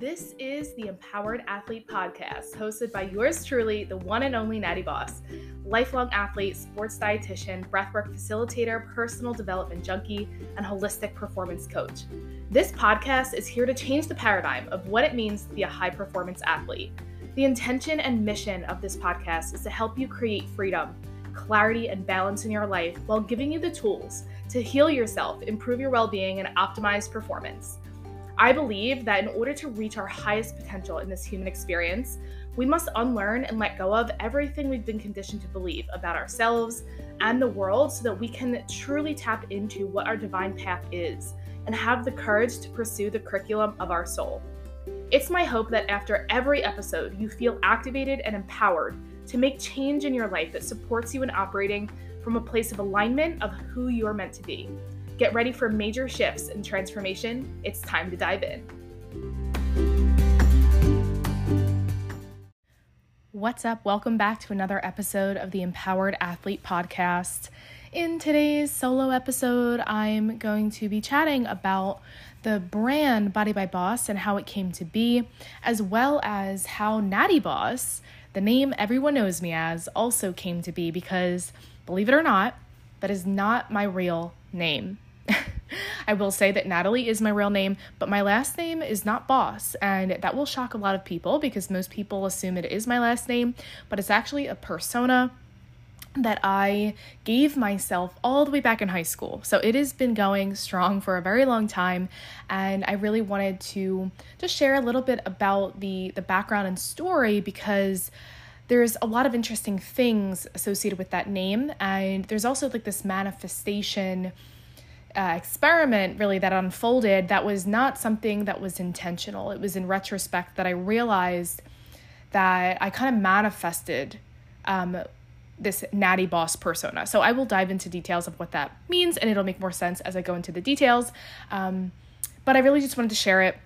This is the Empowered Athlete Podcast, hosted by yours truly, the one and only Nattie Boss, lifelong athlete, sports dietitian, breathwork facilitator, personal development junkie, and holistic performance coach. This podcast is here to change the paradigm of what it means to be a high performance athlete. The intention and mission of this podcast is to help you create freedom, clarity, and balance in your life while giving you the tools to heal yourself, improve your well being, and optimize performance. I believe that in order to reach our highest potential in this human experience, we must unlearn and let go of everything we've been conditioned to believe about ourselves and the world so that we can truly tap into what our divine path is and have the courage to pursue the curriculum of our soul. It's my hope that after every episode, you feel activated and empowered to make change in your life that supports you in operating from a place of alignment of who you're meant to be. Get ready for major shifts and transformation. It's time to dive in. What's up? Welcome back to another episode of the Empowered Athlete Podcast. In today's solo episode, I'm going to be chatting about the brand Body by Boss and how it came to be, as well as how Nattie Boss, the name everyone knows me as, also came to be because, believe it or not, that is not my real name. I will say that Natalie is my real name, but my last name is not Boss, and that will shock a lot of people because most people assume it is my last name, but it's actually a persona that I gave myself all the way back in high school. So it has been going strong for a very long time and I really wanted to just share a little bit about the the background and story because there's a lot of interesting things associated with that name and there's also like this manifestation uh, experiment really that unfolded that was not something that was intentional. It was in retrospect that I realized that I kind of manifested um, this nattie boss persona. So I will dive into details of what that means and it'll make more sense as I go into the details. Um, but I really just wanted to share it.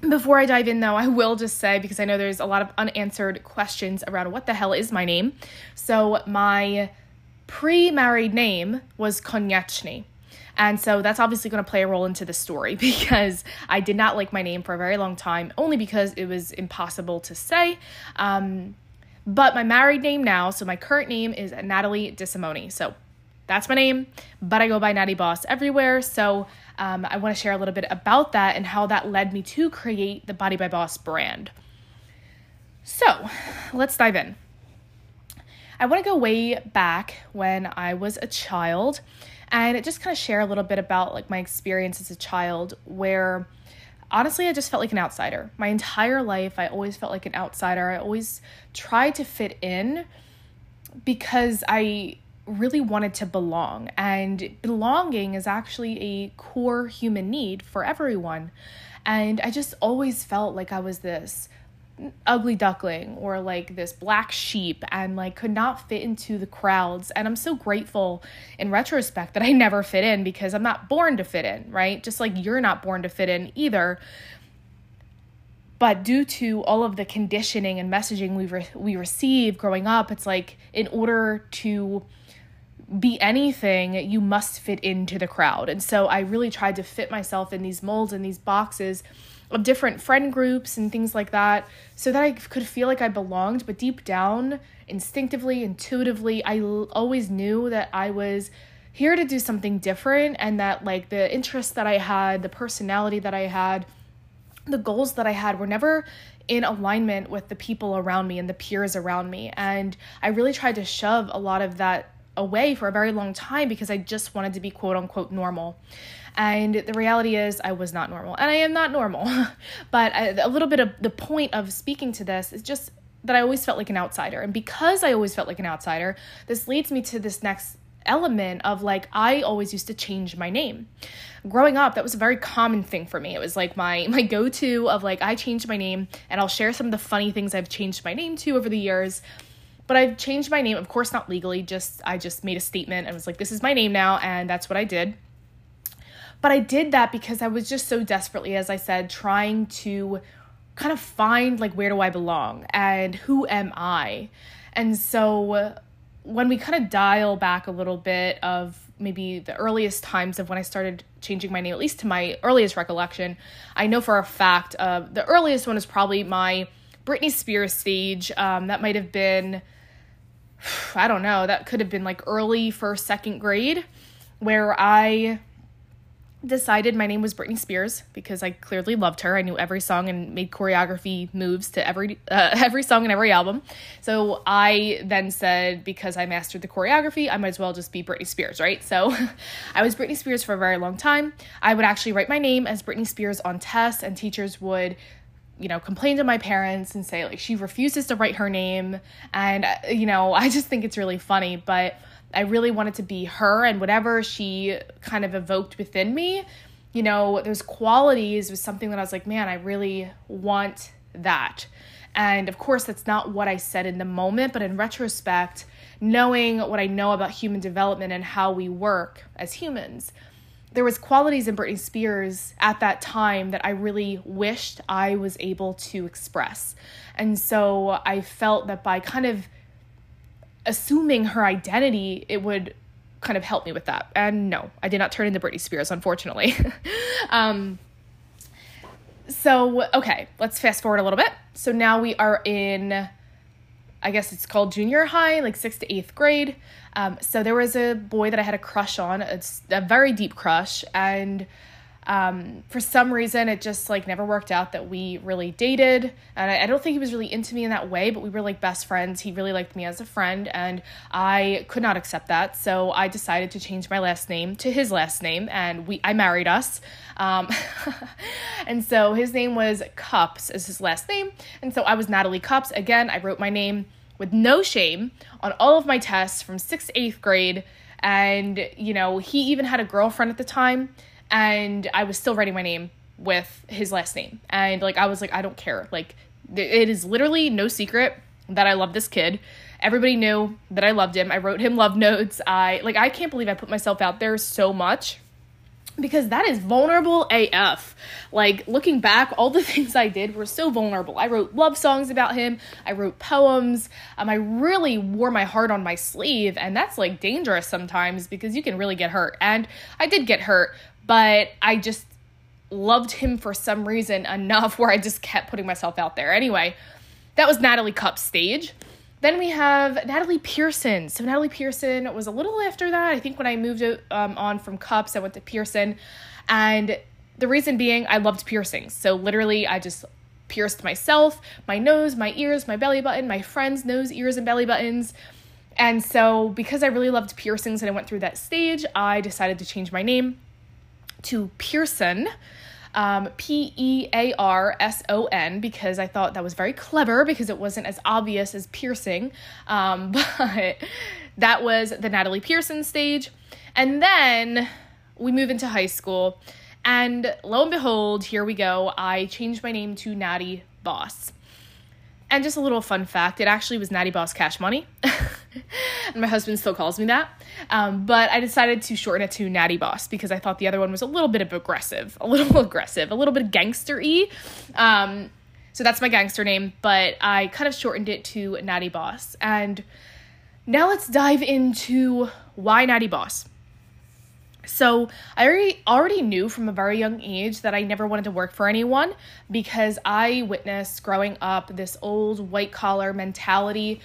Before I dive in, though, I will just say because I know there's a lot of unanswered questions around what the hell is my name. So, my pre married name was Konieczny. And so that's obviously going to play a role into the story because I did not like my name for a very long time, only because it was impossible to say. Um, but my married name now, so my current name is Natalie DeSimone. So that's my name, but I go by Nattie Boss everywhere. So um, I want to share a little bit about that and how that led me to create the Body by Boss brand. So let's dive in. I want to go way back when I was a child and it just kind of share a little bit about like my experience as a child where honestly I just felt like an outsider. My entire life I always felt like an outsider. I always tried to fit in because I really wanted to belong and belonging is actually a core human need for everyone. And I just always felt like I was this ugly duckling or like this black sheep and like could not fit into the crowds. And i'm so grateful in retrospect that i never fit in because i'm not born to fit in right? Just like you're not born to fit in either. But due to all of the conditioning and messaging we re- we receive growing up it's like in order to be anything, you must fit into the crowd. And so I really tried to fit myself in these molds and these boxes of different friend groups and things like that so that I could feel like I belonged. But deep down, instinctively, intuitively, I l- always knew that I was here to do something different and that like the interests that I had, the personality that I had, the goals that I had were never in alignment with the people around me and the peers around me. And I really tried to shove a lot of that away for a very long time because I just wanted to be quote unquote normal. And the reality is, I was not normal. And I am not normal. but I, a little bit of the point of speaking to this is just that I always felt like an outsider. And because I always felt like an outsider, this leads me to this next element of like I always used to change my name. Growing up, that was a very common thing for me. It was like my my go-to of like I changed my name and I'll share some of the funny things I've changed my name to over the years. But I've changed my name, of course not legally, just I just made a statement and was like this is my name now and that's what I did. But I did that because I was just so desperately, as I said, trying to kind of find like where do I belong and who am I? And so when we kind of dial back a little bit of maybe the earliest times of when I started changing my name, at least to my earliest recollection, I know for a fact uh, the earliest one is probably my Britney Spears stage. Um, that might have been, I don't know, that could have been like early first, second grade, where I decided my name was Britney Spears because I clearly loved her. I knew every song and made choreography moves to every uh, every song and every album. So I then said because I mastered the choreography, I might as well just be Britney Spears, right? So I was Britney Spears for a very long time. I would actually write my name as Britney Spears on tests and teachers would you know complain to my parents and say like she refuses to write her name and uh, you know I just think it's really funny, but I really wanted to be her and whatever she kind of evoked within me, you know, those qualities was something that I was like, man, I really want that. And of course, that's not what I said in the moment, but in retrospect, knowing what I know about human development and how we work as humans, there was qualities in Britney Spears at that time that I really wished I was able to express. And so I felt that by kind of assuming her identity, it would kind of help me with that. And no, I did not turn into Britney Spears, unfortunately. um, so, okay, let's fast forward a little bit. So now we are in, I guess it's called junior high, like sixth to eighth grade. Um, so there was a boy that I had a crush on, a, a very deep crush, and um, for some reason it just like never worked out that we really dated. And I, I, don't think he was really into me in that way but we were like best friends. He really liked me as a friend and i could not accept that. So i decided to change my last name to his last name and we i married us. Um, and so his name was cups as his last name. And so i was natalie cups. Again i wrote my name with no shame on all of my tests from sixth eighth grade. And you know he even had a girlfriend at the time and I was still writing my name with his last name. And like I was like I don't care. Like it is literally no secret that I love this kid. Everybody knew that I loved him. I wrote him love notes. I like I can't believe I put myself out there so much because that is vulnerable AF. Like looking back, all the things I did were so vulnerable. I wrote love songs about him. I wrote poems. Um, I really wore my heart on my sleeve, and that's like dangerous sometimes because you can really get hurt. And I did get hurt, but I just loved him for some reason enough where I just kept putting myself out there. Anyway, that was Natalie Cup's stage. Then we have Natalie Pearson. So Natalie Pearson was a little after that. I think when I moved um, on from Cups, I went to Pearson, and the reason being I loved piercings. So literally, I just pierced myself, my nose, my ears, my belly button, my friends' nose, ears, and belly buttons. And so, because I really loved piercings and I went through that stage, I decided to change my name to Pearson. Um, P E A R S O N because I thought that was very clever because it wasn't as obvious as piercing. Um, but that was the Natalie Pearson stage. And then we move into high school. And lo and behold, here we go. I changed my name to Nattie Boss. And just a little fun fact it actually was Nattie Boss Cash Money. and my husband still calls me that. Um, but I decided to shorten it to Nattie Boss because I thought the other one was a little bit of aggressive, a little aggressive, a little bit gangster y. Um, so that's my gangster name, but I kind of shortened it to Nattie Boss. And now let's dive into why Nattie Boss. So I already already knew from a very young age that I never wanted to work for anyone because I witnessed growing up this old white collar mentality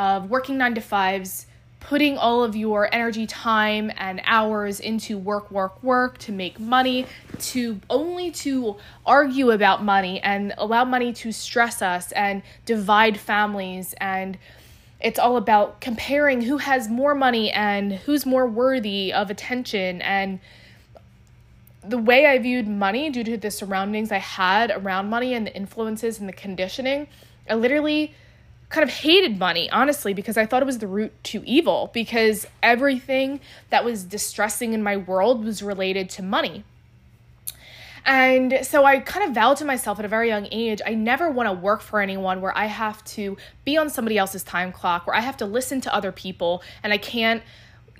of working nine to fives, putting all of your energy, time, and hours into work, work, work to make money, to only to argue about money and allow money to stress us and divide families. And it's all about comparing who has more money and who's more worthy of attention. And the way I viewed money due to the surroundings I had around money and the influences and the conditioning, I literally kind of hated money, honestly, because I thought it was the root to evil, because everything that was distressing in my world was related to money. And so I kind of vowed to myself at a very young age I never want to work for anyone where I have to be on somebody else's time clock, where I have to listen to other people and I can't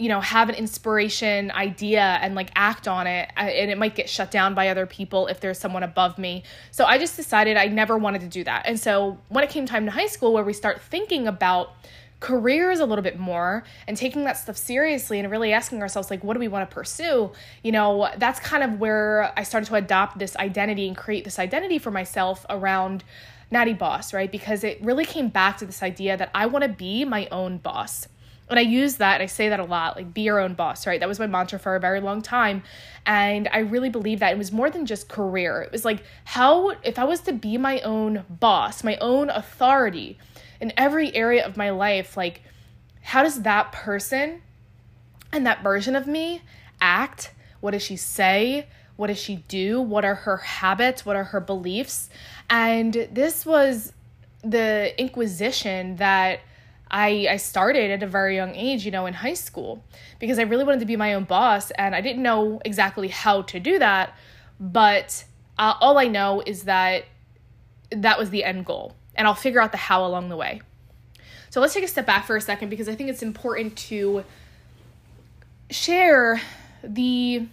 you know have an inspiration idea and like act on it and it might get shut down by other people if there's someone above me. So i just decided i never wanted to do that. And so when it came time to high school where we start thinking about careers a little bit more and taking that stuff seriously and really asking ourselves like what do we want to pursue? You know that's kind of where i started to adopt this identity and create this identity for myself around nattie boss right? Because it really came back to this idea that i want to be my own boss and I use that, and I say that a lot, like be your own boss, right? That was my mantra for a very long time. And I really believe that it was more than just career. It was like, how, if I was to be my own boss, my own authority in every area of my life, like, how does that person and that version of me act? What does she say? What does she do? What are her habits? What are her beliefs? And this was the inquisition that I, I started at a very young age, you know, in high school, because I really wanted to be my own boss and I didn't know exactly how to do that. But uh, all I know is that that was the end goal, and I'll figure out the how along the way. So let's take a step back for a second because I think it's important to share the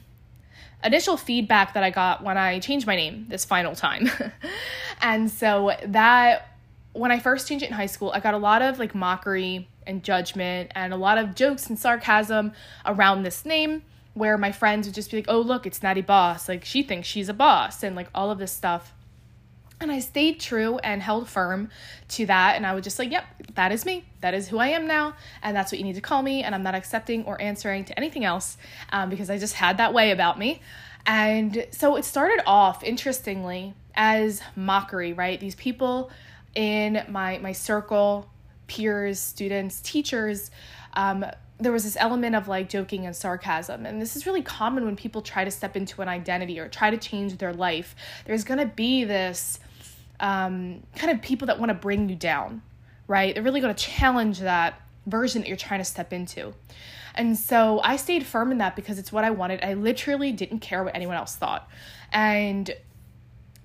initial feedback that I got when I changed my name this final time. and so that when I first changed it in high school, I got a lot of like mockery and judgment and a lot of jokes and sarcasm around this name where my friends would just be like, oh, look, it's Nattie Boss. Like, she thinks she's a boss and like all of this stuff. And I stayed true and held firm to that. And I was just like, yep, that is me. That is who I am now. And that's what you need to call me. And I'm not accepting or answering to anything else um, because I just had that way about me. And so it started off, interestingly, as mockery, right? These people in my my circle, peers, students, teachers, um, there was this element of like joking and sarcasm. And this is really common when people try to step into an identity or try to change their life. There's going to be this um, kind of people that want to bring you down, right? They're really going to challenge that version that you're trying to step into. And so I stayed firm in that because it's what I wanted. I literally didn't care what anyone else thought. And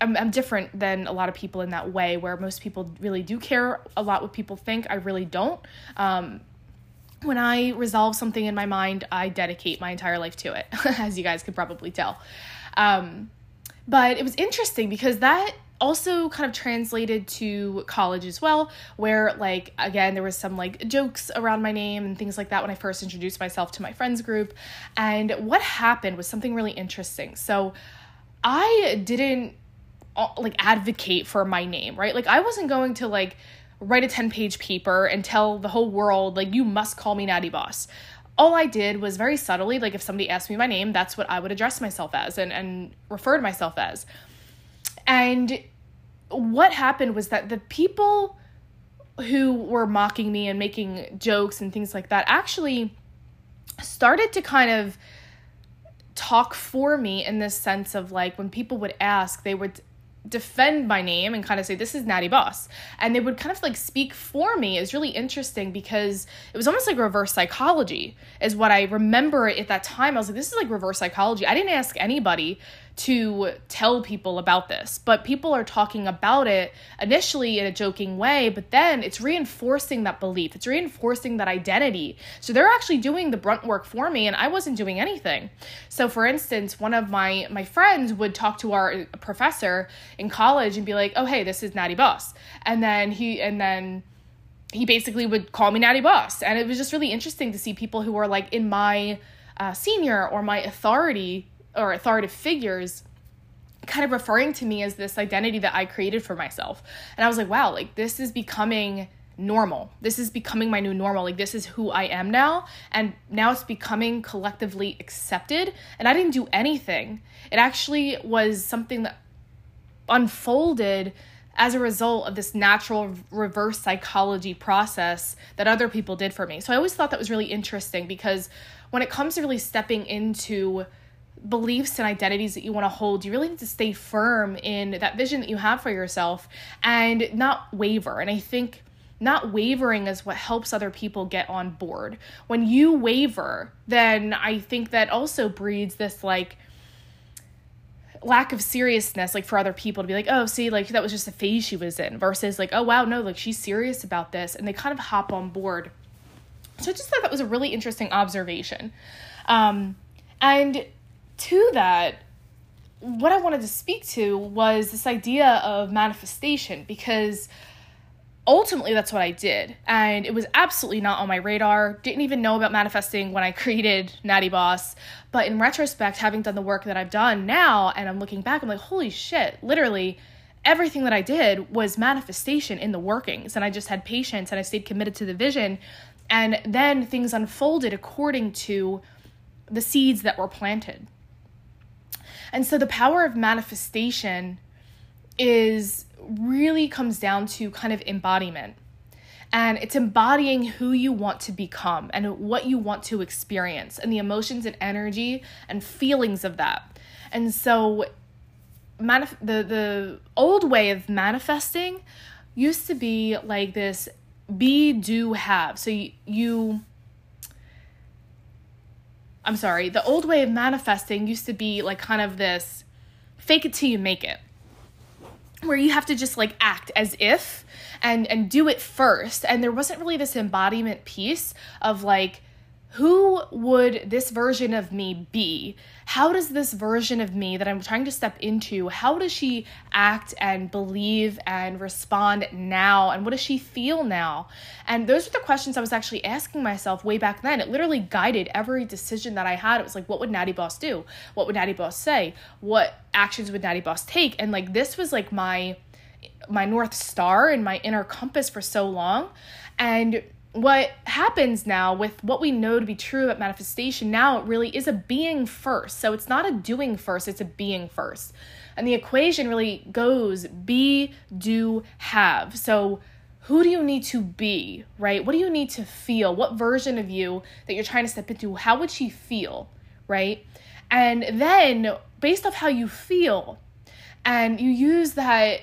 I'm, I'm different than a lot of people in that way where most people really do care a lot what people think. I really don't. Um, when i resolve something in my mind i dedicate my entire life to it as you guys could probably tell. Um, but it was interesting because that also kind of translated to college as well where like again there was some like jokes around my name and things like that when i first introduced myself to my friends group. And what happened was something really interesting. So i didn't like advocate for my name, right? Like I wasn't going to like write a 10 page paper and tell the whole world like you must call me Nattie Boss. All I did was very subtly like if somebody asked me my name, that's what I would address myself as and and refer to myself as. And what happened was that the people who were mocking me and making jokes and things like that actually started to kind of talk for me in this sense of like when people would ask, they would defend my name and kind of say this is nattie boss. And they would kind of like speak for me is really interesting because it was almost like reverse psychology is what i remember at that time. I was like this is like reverse psychology. I didn't ask anybody to tell people about this, but people are talking about it initially in a joking way, but then it's reinforcing that belief. It's reinforcing that identity. So they're actually doing the brunt work for me and I wasn't doing anything. So for instance, one of my my friends would talk to our professor in college and be like, "Oh, hey, this is Nattie Boss." And then he and then he basically would call me Nattie Boss. And it was just really interesting to see people who are like in my uh, senior or my authority or authoritative figures kind of referring to me as this identity that I created for myself. And I was like, wow, like this is becoming normal. This is becoming my new normal. Like this is who I am now and now it's becoming collectively accepted and I didn't do anything. It actually was something that unfolded as a result of this natural reverse psychology process that other people did for me. So I always thought that was really interesting because when it comes to really stepping into beliefs and identities that you want to hold, you really need to stay firm in that vision that you have for yourself and not waver. And I think not wavering is what helps other people get on board. When you waver, then I think that also breeds this like lack of seriousness like for other people to be like oh see like that was just a phase she was in versus like oh wow no like she's serious about this and they kind of hop on board so i just thought that was a really interesting observation um, and to that, what I wanted to speak to was this idea of manifestation because ultimately that's what I did. And it was absolutely not on my radar. Didn't even know about manifesting when I created Nattie Boss. But in retrospect, having done the work that I've done now and I'm looking back, I'm like, holy shit, literally everything that I did was manifestation in the workings. And I just had patience and I stayed committed to the vision. And then things unfolded according to the seeds that were planted. And so the power of manifestation is really comes down to kind of embodiment. And it's embodying who you want to become and what you want to experience and the emotions and energy and feelings of that. And so manif- the the old way of manifesting used to be like this be do have. So you, you I'm sorry, the old way of manifesting used to be like kind of this fake it till you make it. Where you have to just like act as if and and do it first. And there wasn't really this embodiment piece of like who would this version of me be? How does this version of me that I'm trying to step into, how does she act and believe and respond now? And what does she feel now? And those are the questions I was actually asking myself way back then. It literally guided every decision that I had. It was like, what would Nattie Boss do? What would Nattie Boss say? What actions would Nattie Boss take? And like, this was like my my north star and my inner compass for so long and what happens now with what we know to be true about manifestation now it really is a being first. So it's not a doing first it's a being first. And the equation really goes be do have. So who do you need to be right? What do you need to feel? What version of you that you're trying to step into? How would she feel right? And then based off how you feel and you use that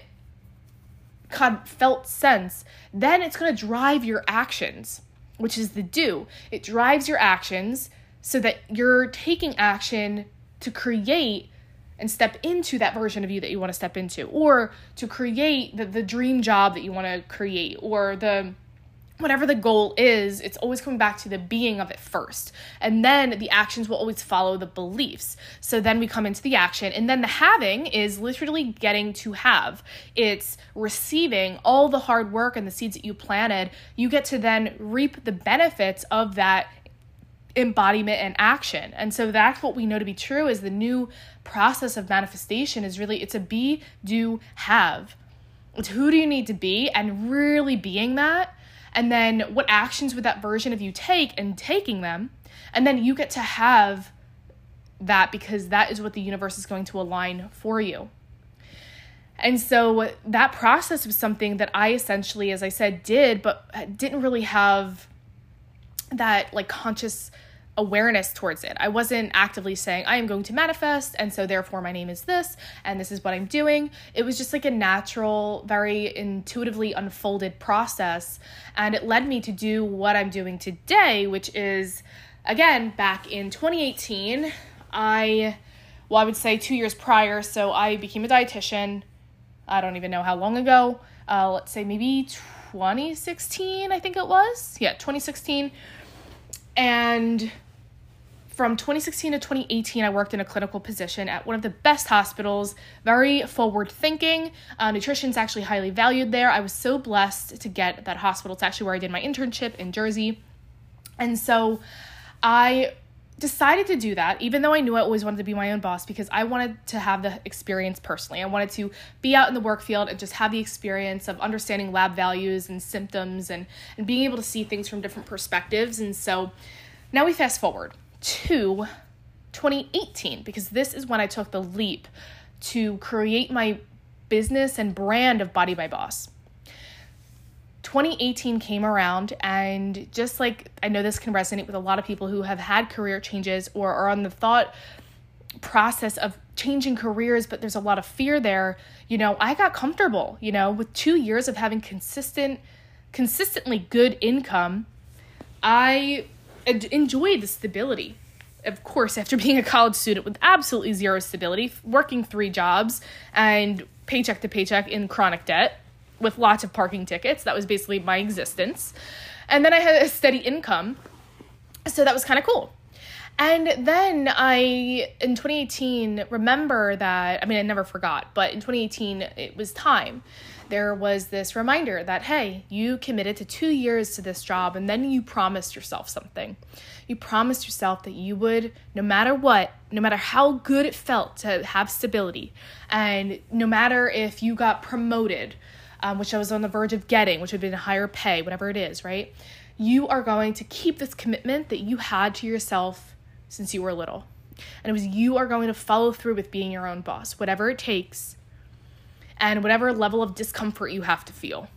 of felt sense, then it's going to drive your actions, which is the do. It drives your actions so that you're taking action to create and step into that version of you that you want to step into, or to create the, the dream job that you want to create, or the whatever the goal is, it's always coming back to the being of it first. And then the actions will always follow the beliefs. So then we come into the action. And then the having is literally getting to have. It's receiving all the hard work and the seeds that you planted. You get to then reap the benefits of that embodiment and action. And so that's what we know to be true is the new process of manifestation is really it's a be, do, have. It's who do you need to be and really being that and then what actions would that version of you take and taking them? And then you get to have that because that is what the universe is going to align for you. And so that process was something that i essentially as i said did but didn't really have that like conscious awareness towards it. I wasn't actively saying, I am going to manifest, and so therefore my name is this, and this is what I'm doing. It was just like a natural, very intuitively unfolded process. And it led me to do what I'm doing today, which is, again, back in 2018, I, well, I would say two years prior, so I became a dietitian. I don't even know how long ago. Uh, let's say maybe 2016, I think it was. Yeah, 2016. And from 2016 to 2018, I worked in a clinical position at one of the best hospitals, very forward thinking. Uh, nutrition's actually highly valued there. I was so blessed to get that hospital. It's actually where I did my internship in Jersey. And so I decided to do that, even though I knew I always wanted to be my own boss because I wanted to have the experience personally. I wanted to be out in the work field and just have the experience of understanding lab values and symptoms and, and being able to see things from different perspectives. And so now we fast forward to 2018 because this is when I took the leap to create my business and brand of Body by Boss. 2018 came around, and just like I know this can resonate with a lot of people who have had career changes or are on the thought process of changing careers, but there's a lot of fear there. You know, I got comfortable, you know, with two years of having consistent, consistently good income. I enjoyed the stability. Of course, after being a college student with absolutely zero stability, working three jobs and paycheck to paycheck in chronic debt with lots of parking tickets, that was basically my existence. And then I had a steady income. So that was kind of cool. And then I, in 2018, remember that, I mean, I never forgot, but in 2018, it was time. There was this reminder that, hey, you committed to two years to this job and then you promised yourself something. You promised yourself that you would, no matter what, no matter how good it felt to have stability, and no matter if you got promoted, um, which I was on the verge of getting, which would have been higher pay, whatever it is, right? You are going to keep this commitment that you had to yourself since you were little. And it was you are going to follow through with being your own boss, whatever it takes, and whatever level of discomfort you have to feel.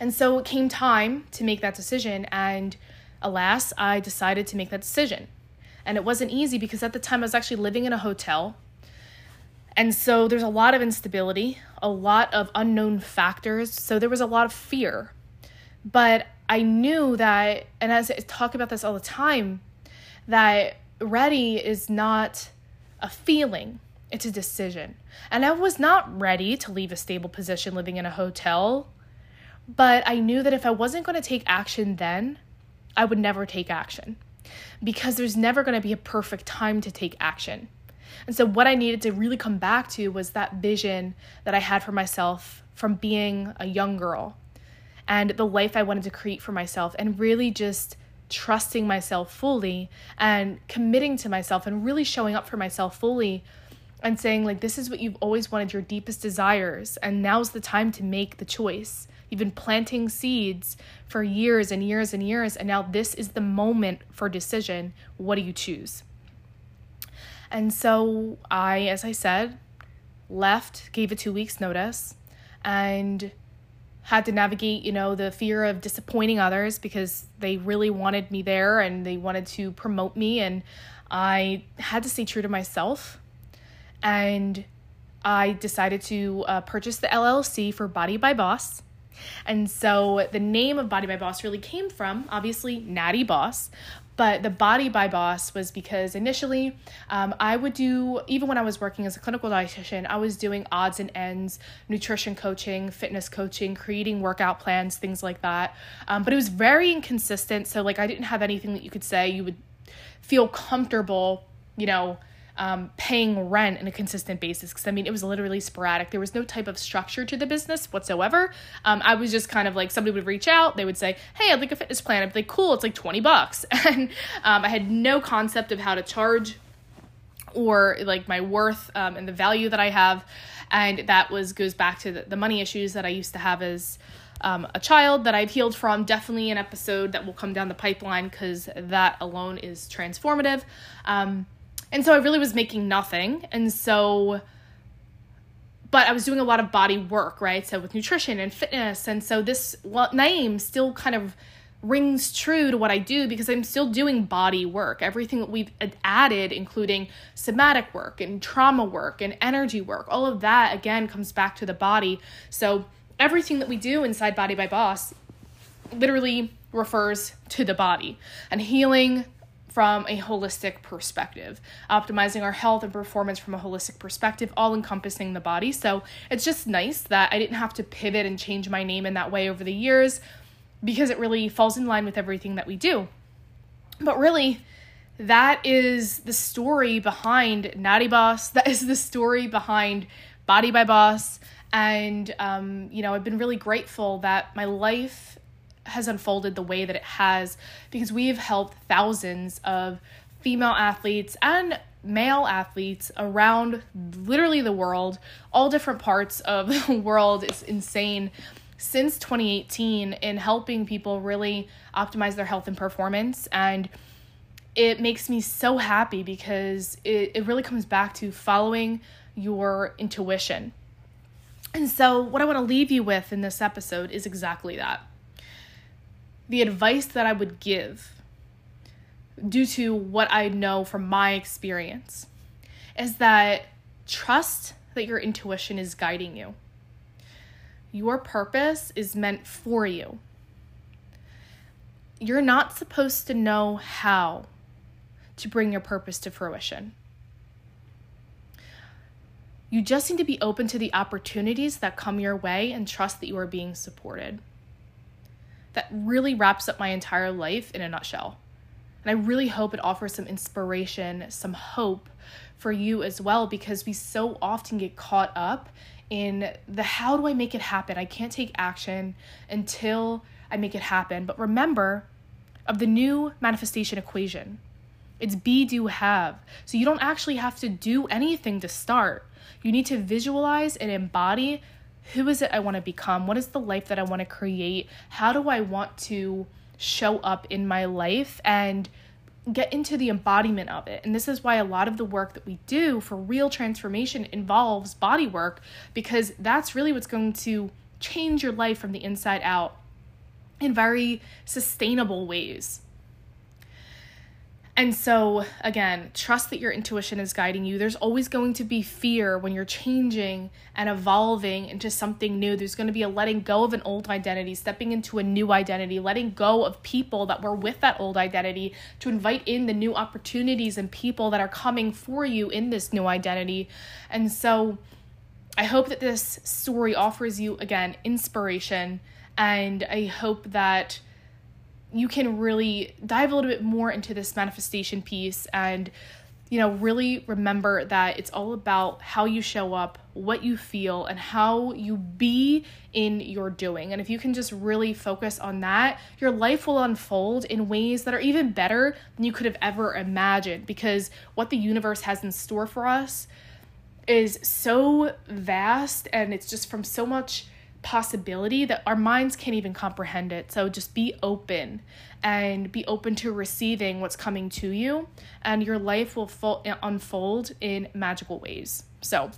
And so it came time to make that decision, and alas, I decided to make that decision. And it wasn't easy because at the time I was actually living in a hotel. And so there's a lot of instability, a lot of unknown factors. So there was a lot of fear. But I knew that, and as I talk about this all the time, that ready is not a feeling, it's a decision. And I was not ready to leave a stable position living in a hotel, but I knew that if I wasn't going to take action then, I would never take action because there's never going to be a perfect time to take action. And so, what I needed to really come back to was that vision that I had for myself from being a young girl and the life I wanted to create for myself, and really just trusting myself fully and committing to myself and really showing up for myself fully and saying like this is what you've always wanted your deepest desires and now's the time to make the choice. You've been planting seeds for years and years and years and now this is the moment for decision. What do you choose and so i as i said left gave a 2 weeks notice and had to navigate, you know, the fear of disappointing others because they really wanted me there and they wanted to promote me. And I had to stay true to myself. And I decided to uh, purchase the LLC for Body by Boss. And so the name of Body by Boss really came from obviously Nattie Boss, but the body by boss was because initially um, i would do even when i was working as a clinical dietitian i was doing odds and ends nutrition coaching fitness coaching creating workout plans things like that. Um, but it was very inconsistent. So like i didn't have anything that you could say you would feel comfortable you know um, paying rent in a consistent basis because I mean it was literally sporadic. There was no type of structure to the business whatsoever. Um, I was just kind of like somebody would reach out, they would say, "Hey, I'd like a fitness plan." I'd be like, "Cool, it's like twenty bucks," and um, I had no concept of how to charge or like my worth um, and the value that I have, and that was goes back to the, the money issues that I used to have as. Um, a child that I've healed from. Definitely an episode that will come down the pipeline because that alone is transformative. Um, and so I really was making nothing. And so, but I was doing a lot of body work, right? So with nutrition and fitness. And so this name still kind of rings true to what I do because I'm still doing body work. Everything that we've added, including somatic work and trauma work and energy work, all of that again comes back to the body. So everything that we do inside Body by Boss literally refers to the body and healing from a holistic perspective, optimizing our health and performance from a holistic perspective, all encompassing the body. So it's just nice that I didn't have to pivot and change my name in that way over the years because it really falls in line with everything that we do. But really, that is the story behind Nattie Boss. That is the story behind Body by Boss. And, um, you know, I've been really grateful that my life has unfolded the way that it has because we've helped thousands of female athletes and male athletes around literally the world, all different parts of the world. It's insane. Since 2018, in helping people really optimize their health and performance. And it makes me so happy because it, it really comes back to following your intuition. And so, what I want to leave you with in this episode is exactly that the advice that I would give due to what I know from my experience is that trust that your intuition is guiding you. Your purpose is meant for you. You're not supposed to know how to bring your purpose to fruition. You just need to be open to the opportunities that come your way and trust that you are being supported that really wraps up my entire life in a nutshell. And I really hope it offers some inspiration, some hope for you as well, because we so often get caught up in the how do I make it happen? I can't take action until I make it happen. But remember of the new manifestation equation. It's be, do, have. So you don't actually have to do anything to start. You need to visualize and embody who is it I want to become? What is the life that I want to create? How do I want to show up in my life and get into the embodiment of it? And this is why a lot of the work that we do for real transformation involves body work because that's really what's going to change your life from the inside out in very sustainable ways. And so, again, trust that your intuition is guiding you. There's always going to be fear when you're changing and evolving into something new. There's going to be a letting go of an old identity, stepping into a new identity, letting go of people that were with that old identity to invite in the new opportunities and people that are coming for you in this new identity. And so, I hope that this story offers you, again, inspiration. And I hope that you can really dive a little bit more into this manifestation piece and you know really remember that it's all about how you show up what you feel and how you be in your doing. And if you can just really focus on that your life will unfold in ways that are even better than you could have ever imagined because what the universe has in store for us is so vast and it's just from so much possibility that our minds can't even comprehend it. So just be open and be open to receiving what's coming to you, and your life will fo- unfold in magical ways. So,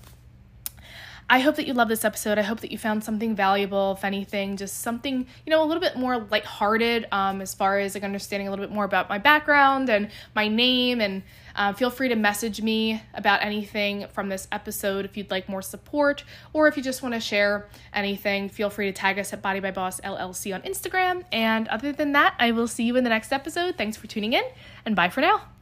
I hope that you love this episode. I hope that you found something valuable, if anything, just something, you know, a little bit more lighthearted um, as far as like understanding a little bit more about my background and my name. And uh, feel free to message me about anything from this episode if you'd like more support or if you just want to share anything. Feel free to tag us at Body by Boss LLC on Instagram. And other than that, I will see you in the next episode. Thanks for tuning in and bye for now.